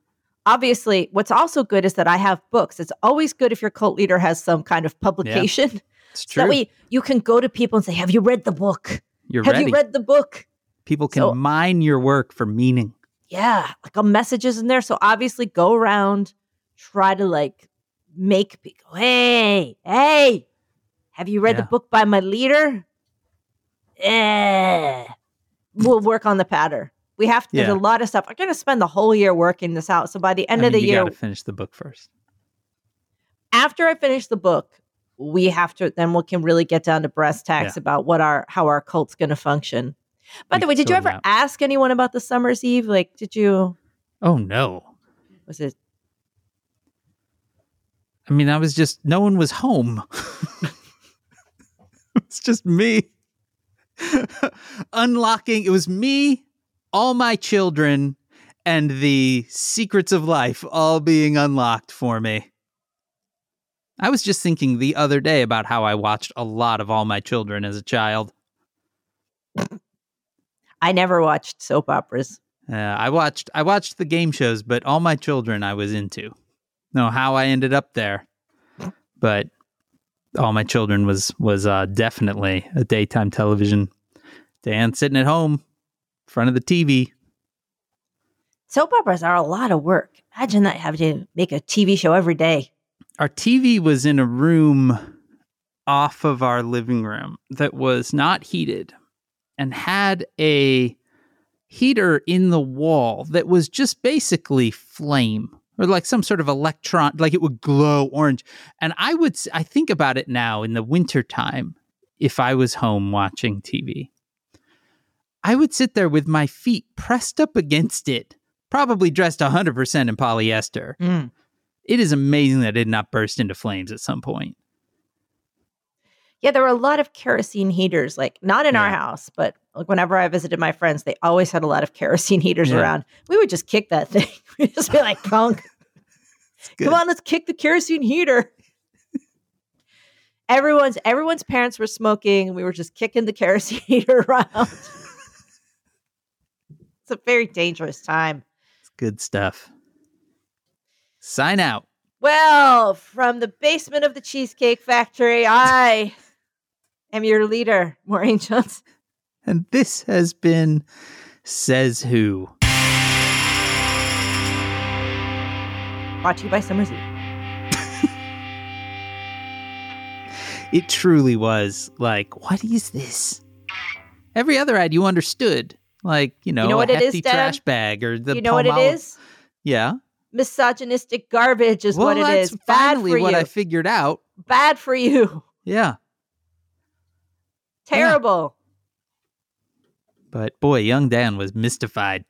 obviously, what's also good is that I have books. It's always good if your cult leader has some kind of publication. It's So that way you can go to people and say, Have you read the book? You're have ready. you read the book? People can So- mine your work for meaning. Yeah, like a messages in there. So obviously go around, try to like make people, hey, hey, have you read the book by my leader? Eh. We'll work on the pattern. We have to, Yeah. there's a lot of stuff. I'm going to spend the whole year working this out. So by the end I of mean, the you year, got to finish the book first. after I finish the book, we have to then we can really get down to brass tacks about what our how our cult's going to function. By We the way, did you ever out. ask anyone about the summer's eve? Like, did you Oh no. was it I mean, I was just no one was home. it's just me unlocking. It was me, all my children, and the secrets of life all being unlocked for me. I was just thinking the other day about how I watched a lot of all my children as a child. I never watched soap operas. Uh, I watched I watched the game shows, but all my children I was into. Know how I ended up there, but all my children was was uh, definitely a daytime television. Dan sitting at home, in front of the TV. Soap operas are a lot of work. Imagine that having to make a TV show every day. Our TV was in a room off of our living room that was not heated and had a heater in the wall that was just basically flame or like some sort of electron like it would glow orange. And i would i think about it now in the wintertime if i was home watching tv i would sit there with my feet pressed up against it probably dressed 100% in polyester. Mm. It is amazing that it did not burst into flames at some point Yeah, there were a lot of kerosene heaters, like not in our house, but like whenever I visited my friends, they always had a lot of kerosene heaters Yeah. around. We would just kick that thing. We'd just be like, "Punk, come on, let's kick the kerosene heater." everyone's everyone's parents were smoking. We were just kicking the kerosene heater around. it's a very dangerous time. It's good stuff sign out Well, from the basement of the Cheesecake Factory, I am your leader, Maureen Johnson. and this has been says who Brought to you by Summer's Eve. it truly was like what is this every other ad you understood like you know, know a what it is, hefty trash bag or the you know what it Palmolive- is? yeah Misogynistic garbage is well what it is. Bad finally what you. i figured out Bad for you. yeah Terrible. But boy, young Dan was mystified.